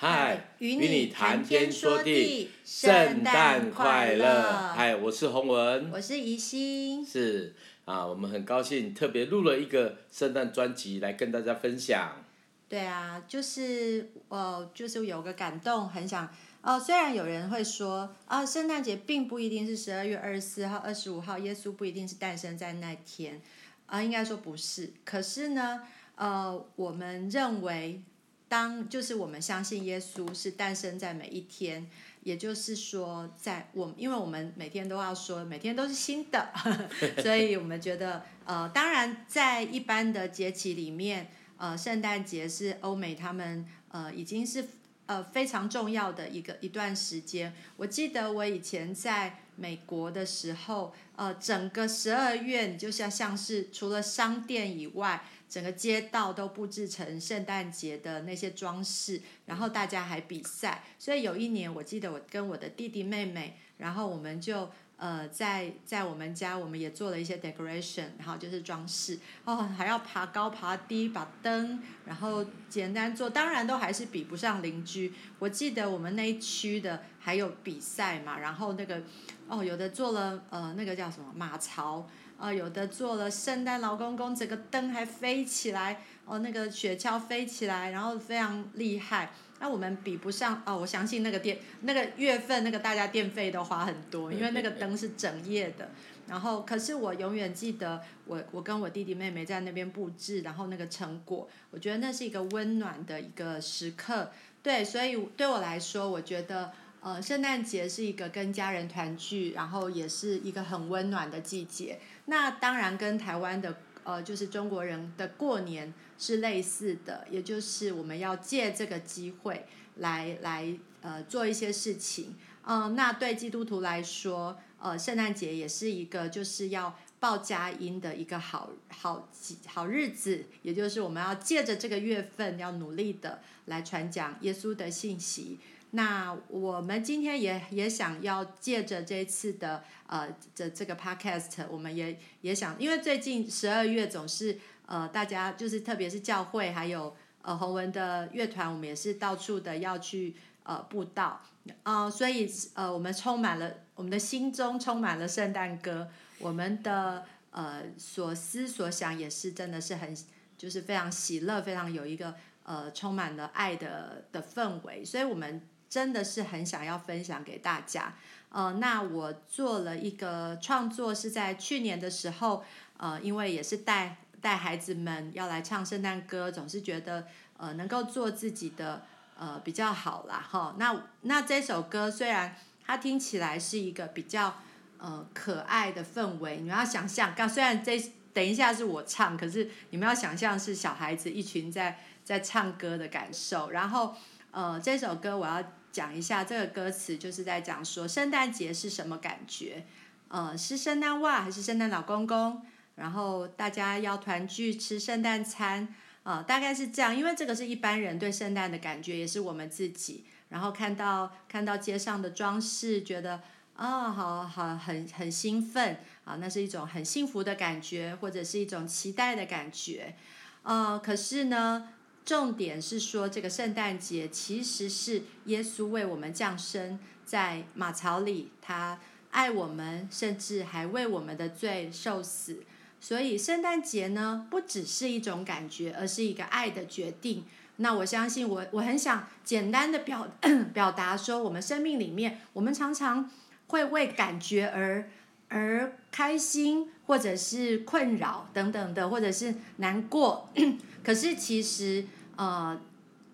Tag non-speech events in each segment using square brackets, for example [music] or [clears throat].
嗨，与你谈天说地，圣诞快乐！嗨，我是洪文，我是宜心，是啊，我们很高兴特别录了一个圣诞专辑来跟大家分享。对啊，就是呃，就是有个感动，很想哦。虽然有人会说啊，圣诞节并不一定是十二月二十四号、二十五号，耶稣不一定是诞生在那天啊，应该说不是。可是呢，呃，我们认为。当就是我们相信耶稣是诞生在每一天，也就是说，在我因为我们每天都要说每天都是新的，[laughs] 所以我们觉得呃，当然在一般的节期里面，呃，圣诞节是欧美他们呃已经是呃非常重要的一个一段时间。我记得我以前在美国的时候，呃，整个十二月就像像是除了商店以外。整个街道都布置成圣诞节的那些装饰，然后大家还比赛。所以有一年，我记得我跟我的弟弟妹妹，然后我们就呃在在我们家，我们也做了一些 decoration，然后就是装饰。哦，还要爬高爬低，把灯，然后简单做，当然都还是比不上邻居。我记得我们那一区的还有比赛嘛，然后那个哦，有的做了呃那个叫什么马槽。啊、哦，有的做了圣诞老公公，整个灯还飞起来，哦，那个雪橇飞起来，然后非常厉害。那我们比不上哦，我相信那个电那个月份那个大家电费都花很多，因为那个灯是整夜的。然后，可是我永远记得我我跟我弟弟妹妹在那边布置，然后那个成果，我觉得那是一个温暖的一个时刻。对，所以对我来说，我觉得。呃，圣诞节是一个跟家人团聚，然后也是一个很温暖的季节。那当然跟台湾的呃，就是中国人的过年是类似的，也就是我们要借这个机会来来呃做一些事情。嗯、那对基督徒来说，呃，圣诞节也是一个就是要报佳音的一个好好好日子，也就是我们要借着这个月份，要努力的来传讲耶稣的信息。那我们今天也也想要借着这次的呃这这个 podcast，我们也也想，因为最近十二月总是呃大家就是特别是教会还有呃洪文的乐团，我们也是到处的要去呃布道啊、所以呃我们充满了我们的心中充满了圣诞歌，我们的呃所思所想也是真的是很就是非常喜乐，非常有一个呃充满了爱的的氛围，所以我们。真的是很想要分享给大家，呃，那我做了一个创作，是在去年的时候，呃，因为也是带带孩子们要来唱圣诞歌，总是觉得呃能够做自己的呃比较好啦，哈。那那这首歌虽然它听起来是一个比较呃可爱的氛围，你们要想象，刚虽然这等一下是我唱，可是你们要想象是小孩子一群在在唱歌的感受，然后呃这首歌我要。讲一下这个歌词，就是在讲说圣诞节是什么感觉？呃，是圣诞袜还是圣诞老公公？然后大家要团聚吃圣诞餐，呃，大概是这样。因为这个是一般人对圣诞的感觉，也是我们自己。然后看到看到街上的装饰，觉得啊、好好很很兴奋啊，那是一种很幸福的感觉，或者是一种期待的感觉。呃，可是呢？重点是说，这个圣诞节其实是耶稣为我们降生在马槽里，他爱我们，甚至还为我们的罪受死。所以圣诞节呢，不只是一种感觉，而是一个爱的决定。那我相信我，我很想简单的表 [clears throat] 表达说，我们生命里面，我们常常会为感觉而而开心，或者是困扰等等的，或者是难过。[clears throat] 可是其实。呃，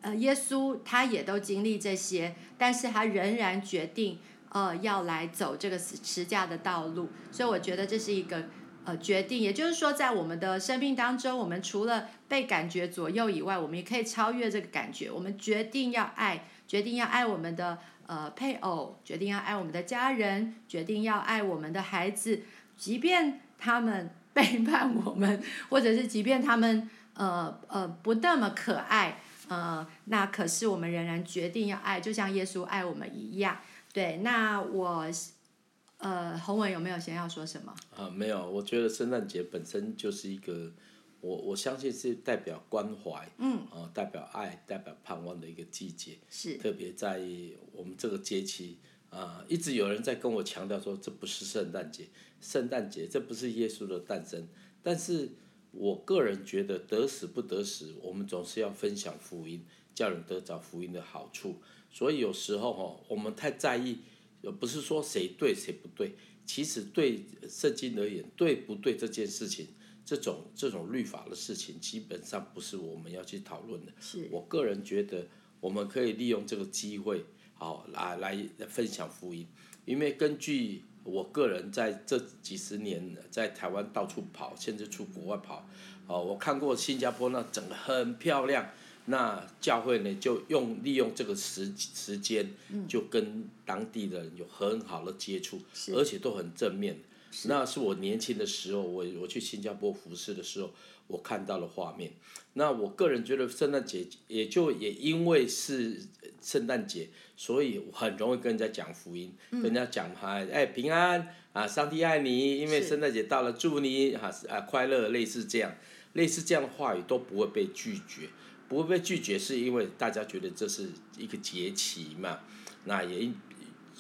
呃，耶稣他也都经历这些，但是他仍然决定，呃，要来走这个十十架的道路。所以我觉得这是一个呃决定，也就是说，在我们的生命当中，我们除了被感觉左右以外，我们也可以超越这个感觉。我们决定要爱，决定要爱我们的呃配偶，决定要爱我们的家人，决定要爱我们的孩子，即便他们背叛我们，或者是即便他们。呃呃，不那么可爱，呃，那可是我们仍然决定要爱，就像耶稣爱我们一样。对，那我，呃，洪文有没有想要说什么？啊，没有，我觉得圣诞节本身就是一个我我相信是代表关怀，嗯，啊、呃，代表爱，代表盼望的一个季节，是特别在我们这个节期啊、呃，一直有人在跟我强调说，这不是圣诞节，圣诞节这不是耶稣的诞生，但是我个人觉得得死不得死，我们总是要分享福音，叫人得着福音的好处，所以有时候哈，我们太在意，不是说谁对谁不对，其实对圣经而言，对不对这件事情。这种这种律法的事情，基本上不是我们要去讨论的。是我个人觉得，我们可以利用这个机会，好来来分享福音。因为根据我个人在这几十年在台湾到处跑，甚至出国外跑，哦，我看过新加坡那整个很漂亮，那教会呢就用利用这个时时间，就跟当地的人有很好的接触，而且都很正面。那是我年轻的时候，我我去新加坡服侍的时候，我看到的画面。那我个人觉得圣诞节也就也因为是圣诞节，所以很容易跟人家讲福音，嗯、跟人家讲哈哎平安啊，上帝爱你，因为圣诞节到了，祝你哈啊快乐，类似这样，类似这样的话语都不会被拒绝，不会被拒绝是因为大家觉得这是一个节期嘛，那也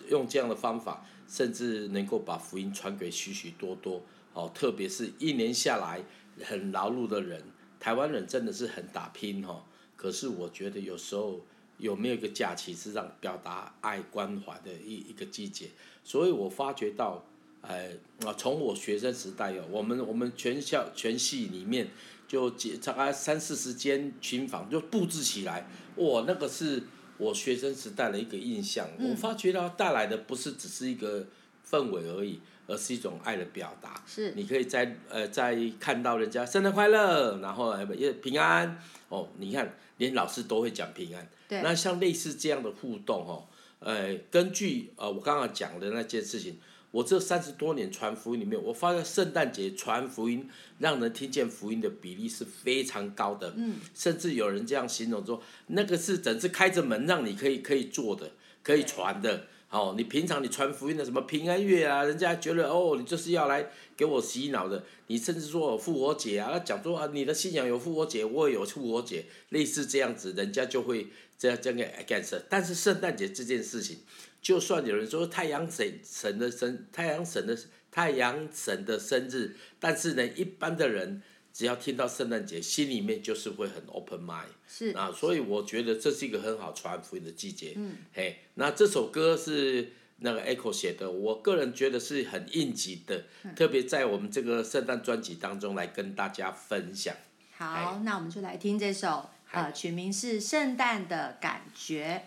用这样的方法。甚至能够把福音传给许许多多，哦，特别是一年下来很劳碌的人，台湾人真的是很打拼哈。可是我觉得有时候有没有一个假期是让表达爱关怀的一一个季节？所以我发觉到，呃，啊，从我学生时代哦，我们我们全校全系里面就几大概三四十间群房就布置起来，哇，那个是。我学生时代的一个印象，嗯、我发觉到带来的不是只是一个氛围而已，而是一种爱的表达。是，你可以在呃在看到人家生日快乐，然后也平安哦，你看连老师都会讲平安。对。那像类似这样的互动哦，呃，根据呃我刚刚讲的那件事情。我这三十多年传福音里面，我发现圣诞节传福音，让人听见福音的比例是非常高的。嗯，甚至有人这样形容说，那个是整是开着门让你可以可以做的，可以传的。哦，你平常你传福音的什么平安月啊，人家觉得哦，你就是要来给我洗脑的。你甚至说复活节啊，讲说啊，你的信仰有复活节，我也有复活节，类似这样子，人家就会这样这样给干涉。但是圣诞节这件事情。就算有人说太阳神神的生太阳神的太阳神的生日，但是呢，一般的人只要听到圣诞节，心里面就是会很 open mind。是啊，所以我觉得这是一个很好传福音的季节。嗯，嘿，那这首歌是那个 Echo 写的，我个人觉得是很应景的，嗯、特别在我们这个圣诞专辑当中来跟大家分享。好，那我们就来听这首，呃，曲名是《圣诞的感觉》。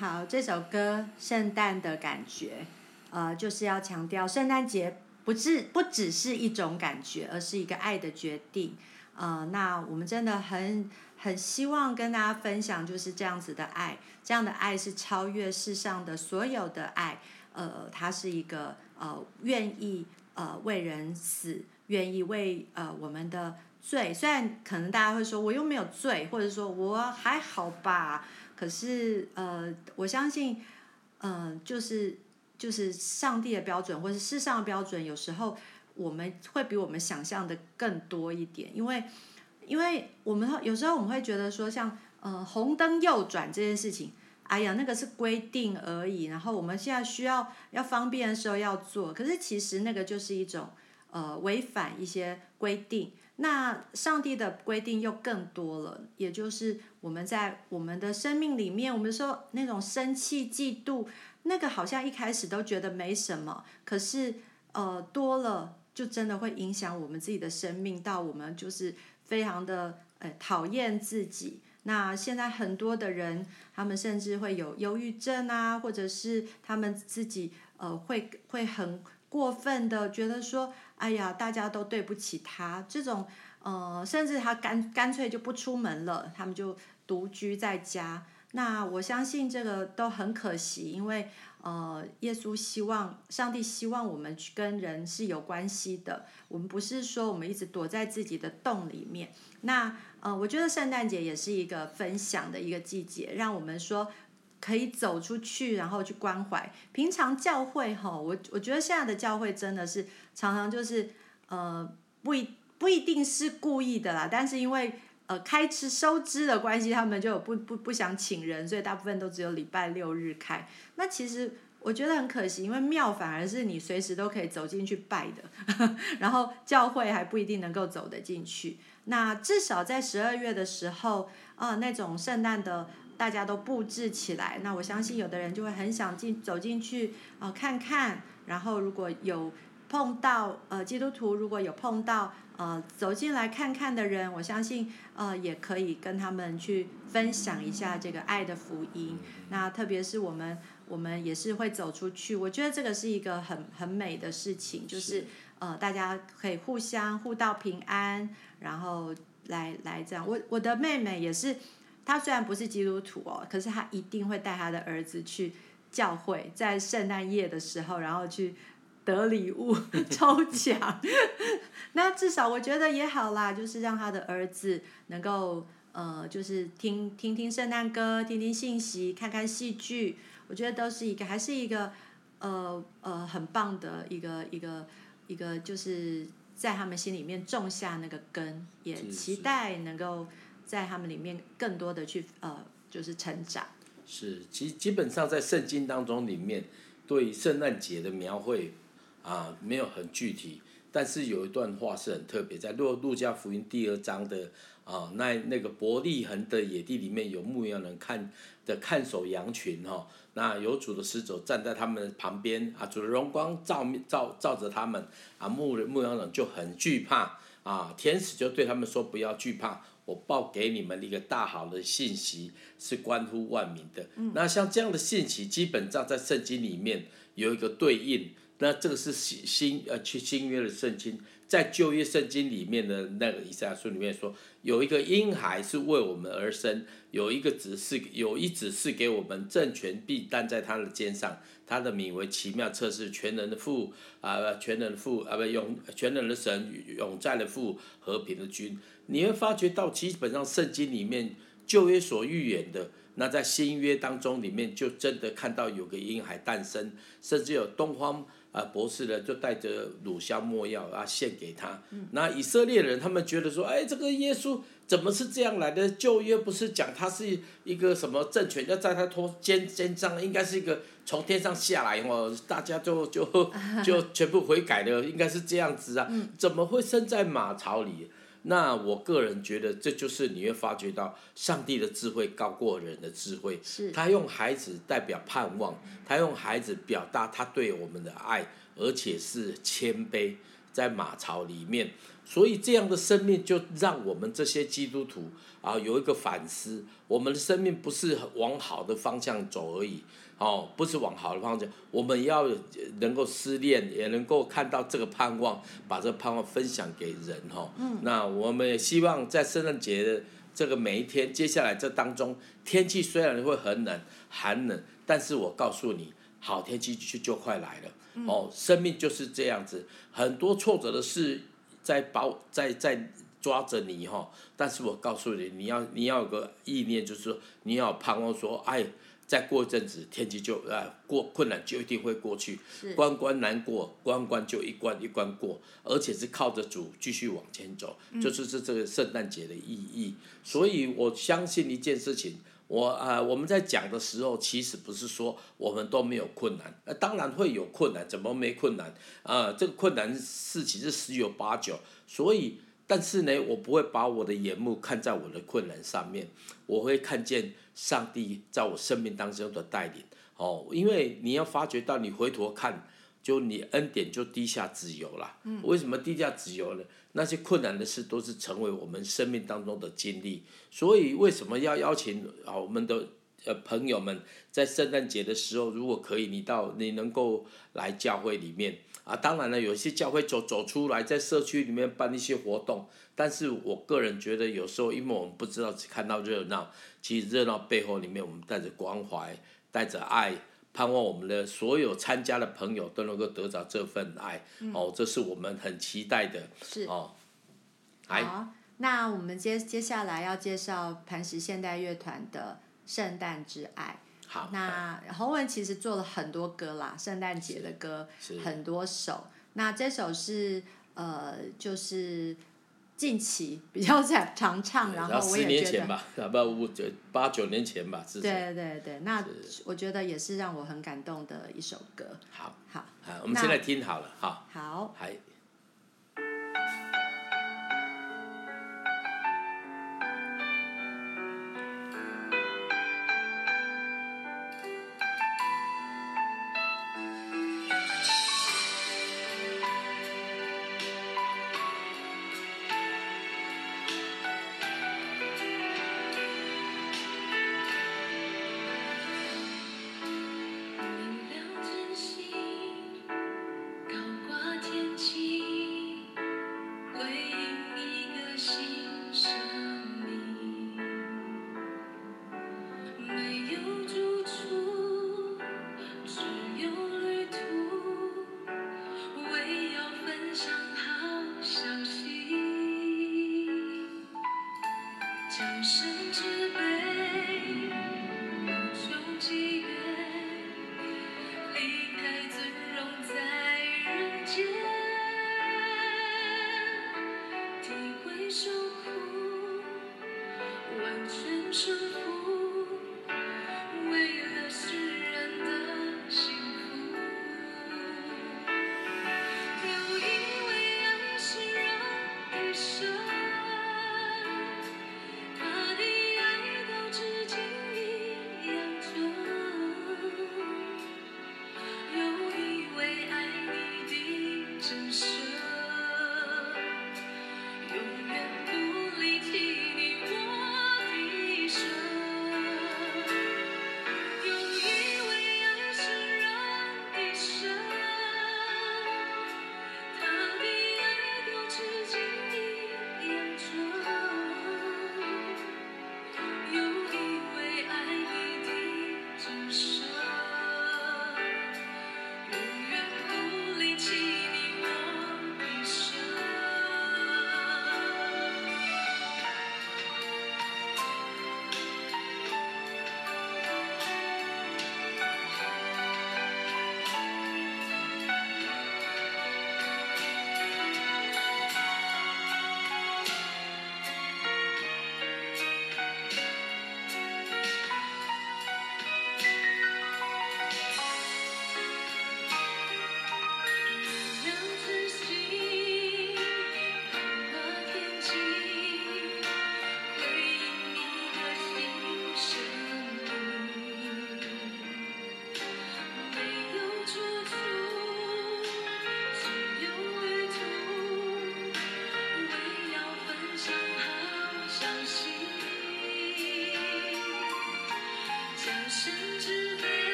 好，这首歌《圣诞的感觉》，呃，就是要强调圣诞节不是不只是一种感觉，而是一个爱的决定。呃，那我们真的很很希望跟大家分享，就是这样子的爱，这样的爱是超越世上的所有的爱。呃，它是一个呃愿意呃为人死，愿意为呃我们的罪。虽然可能大家会说我又没有罪，或者说我还好吧。可是，呃，我相信，呃，就是就是上帝的标准，或是世上的标准，有时候我们会比我们想象的更多一点，因为，因为我们有时候我们会觉得说，像呃红灯右转这件事情，哎呀，那个是规定而已，然后我们现在需要要方便的时候要做，可是其实那个就是一种呃违反一些规定。那上帝的规定又更多了，也就是我们在我们的生命里面，我们说那种生气、嫉妒，那个好像一开始都觉得没什么，可是呃多了，就真的会影响我们自己的生命，到我们就是非常的呃讨厌自己。那现在很多的人，他们甚至会有忧郁症啊，或者是他们自己呃会会很过分的觉得说。哎呀，大家都对不起他，这种，呃，甚至他干干脆就不出门了，他们就独居在家。那我相信这个都很可惜，因为，呃，耶稣希望，上帝希望我们去跟人是有关系的，我们不是说我们一直躲在自己的洞里面。那，呃，我觉得圣诞节也是一个分享的一个季节，让我们说。可以走出去，然后去关怀。平常教会哈，我我觉得现在的教会真的是常常就是呃，不一不一定是故意的啦，但是因为呃开支收支的关系，他们就不不不想请人，所以大部分都只有礼拜六日开。那其实我觉得很可惜，因为庙反而是你随时都可以走进去拜的，[laughs] 然后教会还不一定能够走得进去。那至少在十二月的时候啊，呃，那种圣诞的。大家都布置起来，那我相信有的人就会很想进走进去啊、呃、看看，然后如果有碰到呃基督徒，如果有碰到呃走进来看看的人，我相信呃也可以跟他们去分享一下这个爱的福音。那特别是我们我们也是会走出去，我觉得这个是一个很很美的事情，就是呃大家可以互相互道平安，然后来来这样。我我的妹妹也是。她虽然不是基督徒哦，可是她一定会带她的儿子去教会，在圣诞夜的时候，然后去得礼物抽奖。[laughs] 那至少我觉得也好啦，就是让他的儿子能够呃，就是听听听圣诞歌，听听信息，看看戏剧。我觉得都是一个，还是一个呃呃很棒的一个一个一个，就是在他们心里面种下那个根，也期待能够。在他们里面更多的去呃，就是成长。是，基基本上在圣经当中里面，对圣诞节的描绘啊，没有很具体，但是有一段话是很特别，在路路加福音第二章的啊，那那个伯利恒的野地里面有牧羊人看的看守羊群哈、哦，那有主的使者站在他们旁边啊，主的荣光照照照着他们啊，牧牧羊人就很惧怕啊，天使就对他们说不要惧怕。我报给你们一个大好的信息，是关乎万民的。嗯、那像这样的信息，基本上在圣经里面有一个对应。那这个是新新呃去新约的圣经，在旧约圣经里面的那个以赛亚书里面说，有一个婴孩是为我们而生，有一个子是有一子是给我们，政权必担在他的肩上，他的名为奇妙测试，全能的父啊，全能的父啊，不永全能的神，永在的父，和平的君。你会发觉到，基本上圣经里面旧约所预言的，那在新约当中里面就真的看到有个婴孩诞生，甚至有东方啊博士呢就带着乳香没药啊献给他。那以色列人他们觉得说，哎，这个耶稣怎么是这样来的？旧约不是讲他是一个什么政权要在他头肩肩上，应该是一个从天上下来哦，大家就就就 [laughs] 全部悔改了，应该是这样子啊？怎么会生在马槽里？那我个人觉得，这就是你会发觉到上帝的智慧高过人的智慧。是。他用孩子代表盼望，他用孩子表达他对我们的爱，而且是谦卑。在马槽里面。所以这样的生命就让我们这些基督徒啊有一个反思：我们的生命不是往好的方向走而已，哦，不是往好的方向，我们要能够思念，也能够看到这个盼望，把这个盼望分享给人哈。嗯。那我们也希望在圣诞节的这个每一天，接下来这当中，天气虽然会很冷、寒冷，但是我告诉你，好天气就就快来了。哦，生命就是这样子，很多挫折的事。在保在在抓着你哈，但是我告诉你，你要你要有个意念，就是说你要盼望说，哎，再过一阵子天气就啊过困难就一定会过去，关关难过关关就一关一关过，而且是靠着主继续往前走，嗯、就是这这个圣诞节的意义。所以我相信一件事情。我啊、呃，我们在讲的时候，其实不是说我们都没有困难，呃，当然会有困难，怎么没困难啊、呃？这个困难事情是十有八九，所以，但是呢，我不会把我的眼目看在我的困难上面，我会看见上帝在我生命当中的带领。哦，因为你要发觉到，你回头看，就你恩典就低下自由了。嗯。为什么低下自由呢？那些困难的事都是成为我们生命当中的经历，所以为什么要邀请啊我们的呃朋友们在圣诞节的时候，如果可以，你到你能够来教会里面啊，当然了，有些教会走走出来，在社区里面办一些活动，但是我个人觉得有时候，因为我们不知道只看到热闹，其实热闹背后里面，我们带着关怀，带着爱。盼望我们的所有参加的朋友都能够得到这份爱，嗯、哦，这是我们很期待的。是哦，好，那我们接接下来要介绍磐石现代乐团的《圣诞之爱》。好，那洪文其实做了很多歌啦，圣诞节的歌很多首。那这首是呃，就是。近期比较在常唱，然后我也觉得，十年前吧，不五九八九年前吧，是。对对对，那我觉得也是让我很感动的一首歌。好，好，好，我们现在听好了，哈。好。还。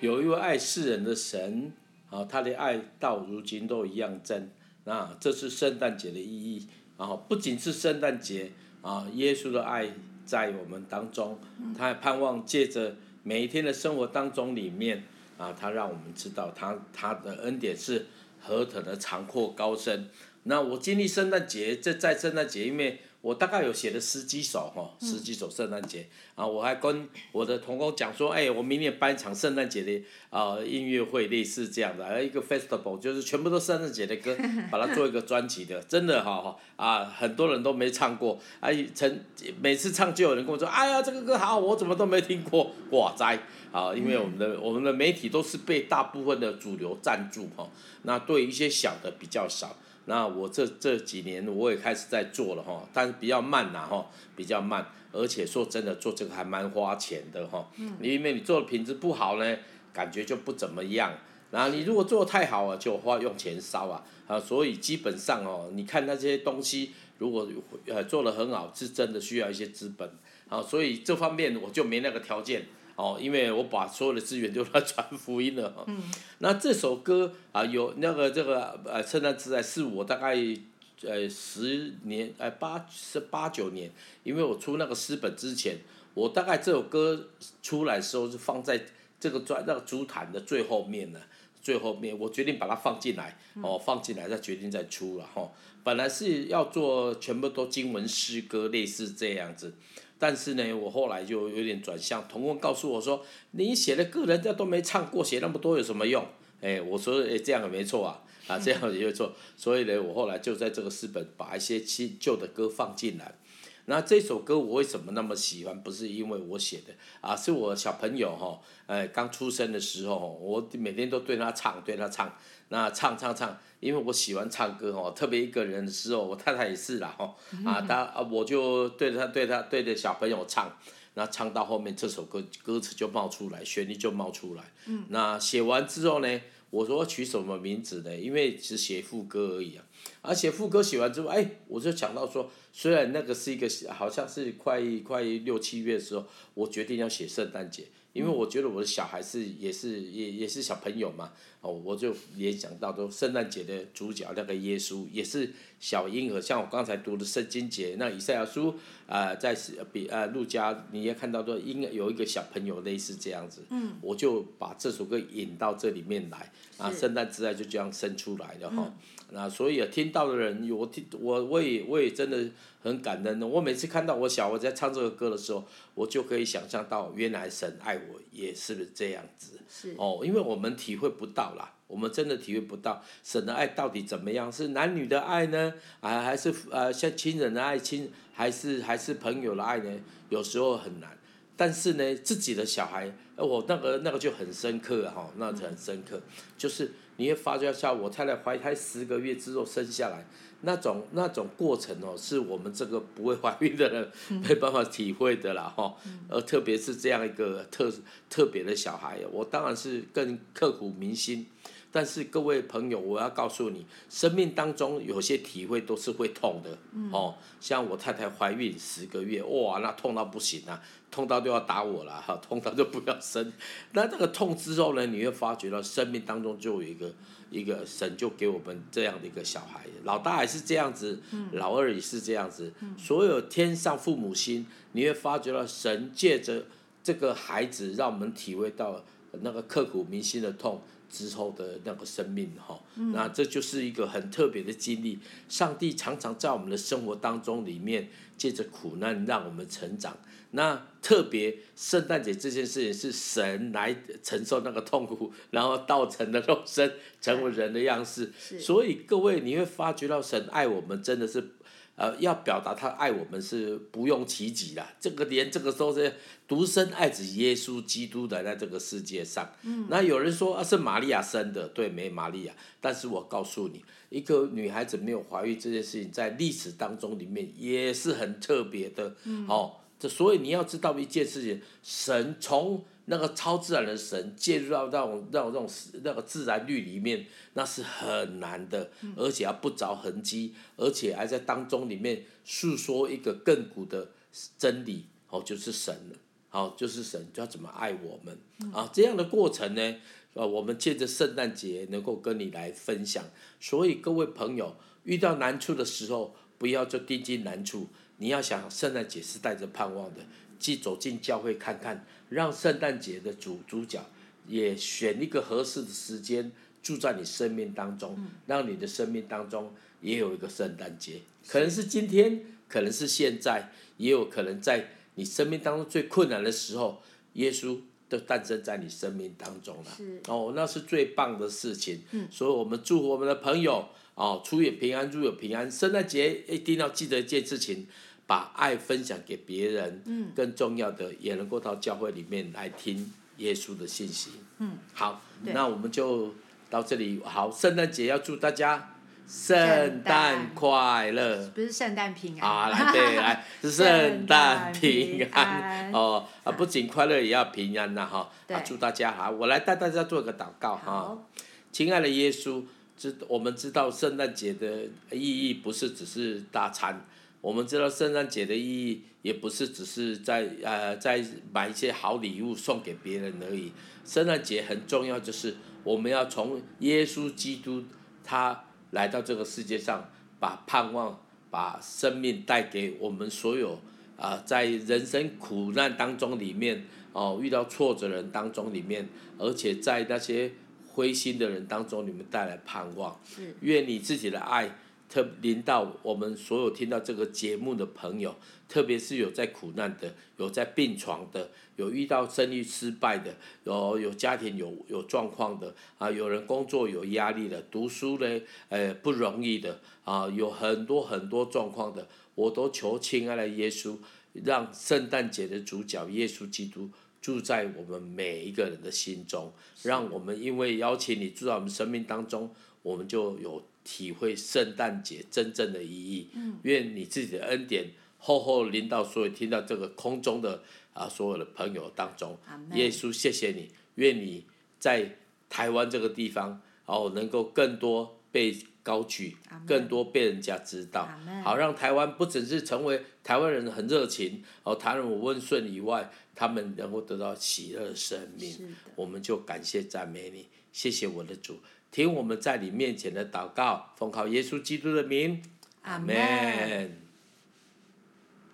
有一位爱世人的神，啊，他的爱到如今都一样真。那这是圣诞节的意义，然后不仅是圣诞节，啊，耶稣的爱在我们当中，他还盼望借着每一天的生活当中里面，啊，他让我们知道他他的恩典是何等的长阔高深。那我经历圣诞节，这在圣诞节因为。我大概有写了十几首哈，十几首圣诞节。啊，我还跟我的同工讲说，哎，我明年办一场圣诞节的啊音乐会，类似这样的，还有一个 festival，就是全部都圣诞节的歌，[laughs] 把它做一个专辑的，真的哈哈啊，很多人都没唱过，哎，曾每次唱就有人跟我说，哎呀，这个歌好，我怎么都没听过，哇塞。啊，因为我们的我们的媒体都是被大部分的主流赞助哈，那对一些小的比较少。那我这这几年我也开始在做了哈，但是比较慢呐哈，比较慢，而且说真的做这个还蛮花钱的哈，因为你做的品质不好呢，感觉就不怎么样。然后你如果做的太好啊，就花用钱烧啊啊，所以基本上哦，你看那些东西如果呃做的很好，是真的需要一些资本啊，所以这方面我就没那个条件。哦，因为我把所有的资源都来传福音了。嗯。那这首歌啊，有那个这个呃，圣诞之爱是我大概呃十年呃八是八九年，因为我出那个诗本之前，我大概这首歌出来的时候是放在这个专那个主坛的最后面呢，最后面我决定把它放进来，哦，放进来再决定再出了哈、哦。本来是要做全部都经文诗歌，类似这样子。但是呢，我后来就有点转向。童工告诉我说：“你写的歌人家都没唱过，写那么多有什么用？”哎，我说：“哎，这样也没错啊，啊，[laughs] 这样也没错。”所以呢，我后来就在这个四本把一些新旧的歌放进来。那这首歌我为什么那么喜欢？不是因为我写的啊，是我小朋友哈，呃，刚出生的时候，我每天都对他唱，对他唱。那唱唱唱，因为我喜欢唱歌哦，特别一个人的时候，我太太也是啦哈，啊，他啊，我就对着他对他对着小朋友唱，那唱到后面这首歌歌词就冒出来，旋律就冒出来。嗯。那写完之后呢，我说取什么名字呢？因为只写副歌而已啊。而且副歌写完之后，哎，我就想到说，虽然那个是一个好像是快快六七月的时候，我决定要写圣诞节。因为我觉得我的小孩是也是也也是小朋友嘛，哦，我就联想到都圣诞节的主角那个耶稣也是小婴儿，像我刚才读的圣经节，那以赛亚书啊、呃，在比啊路加你也看到说应该有一个小朋友类似这样子，嗯，我就把这首歌引到这里面来，啊，圣诞之爱就这样生出来的哈。嗯那所以啊，听到的人，我听我我也我也真的很感恩的。我每次看到我小孩在唱这个歌的时候，我就可以想象到，原来神爱我也是这样子。是哦，因为我们体会不到啦，我们真的体会不到神的爱到底怎么样，是男女的爱呢？啊，还是呃像亲人的爱亲，还是还是朋友的爱呢？有时候很难。但是呢，自己的小孩，我那个那个就很深刻哈，那个、很深刻，就是。你会发觉像我太太怀胎十个月之后生下来，那种那种过程哦，是我们这个不会怀孕的人 [laughs] 没办法体会的啦哈。而特别是这样一个特特别的小孩，我当然是更刻骨铭心。但是各位朋友，我要告诉你，生命当中有些体会都是会痛的哦。像我太太怀孕十个月，哇，那痛到不行啊，痛到都要打我了哈，[laughs] 痛到就不要生。那这个痛之后呢，你会发觉到生命当中就有一个一个神就给我们这样的一个小孩，老大还是这样子，老二也是这样子。所有天上父母心，你会发觉到神借着这个孩子，让我们体会到那个刻骨铭心的痛。之后的那个生命哈，那这就是一个很特别的经历。上帝常常在我们的生活当中里面，借着苦难让我们成长。那特别圣诞节这件事情是神来承受那个痛苦，然后道成的肉身，成为人的样式。所以各位你会发觉到神爱我们真的是。呃，要表达他爱我们是不用其极的，这个连这个时候是独生爱子耶稣基督的在这个世界上。嗯。那有人说啊，是玛利亚生的，对，没玛利亚。但是我告诉你，一个女孩子没有怀孕这件事情，在历史当中里面也是很特别的。嗯。哦，这所以你要知道一件事情，神从。那个超自然的神介入到那种、那种、那种那个自然律里面，那是很难的，而且要不着痕迹，而且还在当中里面诉说一个亘古的真理，哦，就是神了，好，就是神要怎么爱我们啊？这样的过程呢，呃，我们借着圣诞节能够跟你来分享。所以各位朋友，遇到难处的时候，不要就定睛难处，你要想圣诞节是带着盼望的，即走进教会看看，让圣诞节的主主角也选一个合适的时间住在你生命当中，让你的生命当中也有一个圣诞节，可能是今天，可能是现在，也有可能在。你生命当中最困难的时候，耶稣都诞生在你生命当中了。哦，那是最棒的事情。嗯，所以我们祝福我们的朋友哦，出也平安，入也平安。圣诞节一定要记得一件事情，把爱分享给别人。嗯，更重要的也能够到教会里面来听耶稣的信息。嗯，好，那我们就到这里。好，圣诞节要祝大家。圣诞快乐！不是圣诞平安。啊，来对来，是圣诞平安 [laughs] 哦啊，不仅快乐也要平安呐哈！啊，祝大家好，我来带大家做个祷告哈。亲爱的耶稣，知我们知道圣诞节的意义不是只是大餐，我们知道圣诞节的意义也不是只是在呃在买一些好礼物送给别人而已。圣诞节很重要，就是我们要从耶稣基督他。来到这个世界上，把盼望、把生命带给我们所有啊、呃，在人生苦难当中里面哦，遇到挫折人当中里面，而且在那些灰心的人当中，你们带来盼望。愿你自己的爱。特临到我们所有听到这个节目的朋友，特别是有在苦难的，有在病床的，有遇到生意失败的，有有家庭有有状况的啊，有人工作有压力的，读书呢，呃，不容易的啊，有很多很多状况的，我都求亲爱的耶稣，让圣诞节的主角耶稣基督住在我们每一个人的心中，让我们因为邀请你住在我们生命当中，我们就有。体会圣诞节真正的意义，嗯、愿你自己的恩典厚厚临到所有听到这个空中的啊所有的朋友当中。耶稣，谢谢你，愿你在台湾这个地方哦能够更多被高举更多被人家知道。好让台湾不只是成为台湾人很热情哦，台湾人温顺以外，他们能够得到喜乐的生命。我们就感谢赞美你，谢谢我的主。听我们在你面前的祷告，奉靠耶稣基督的名，阿门。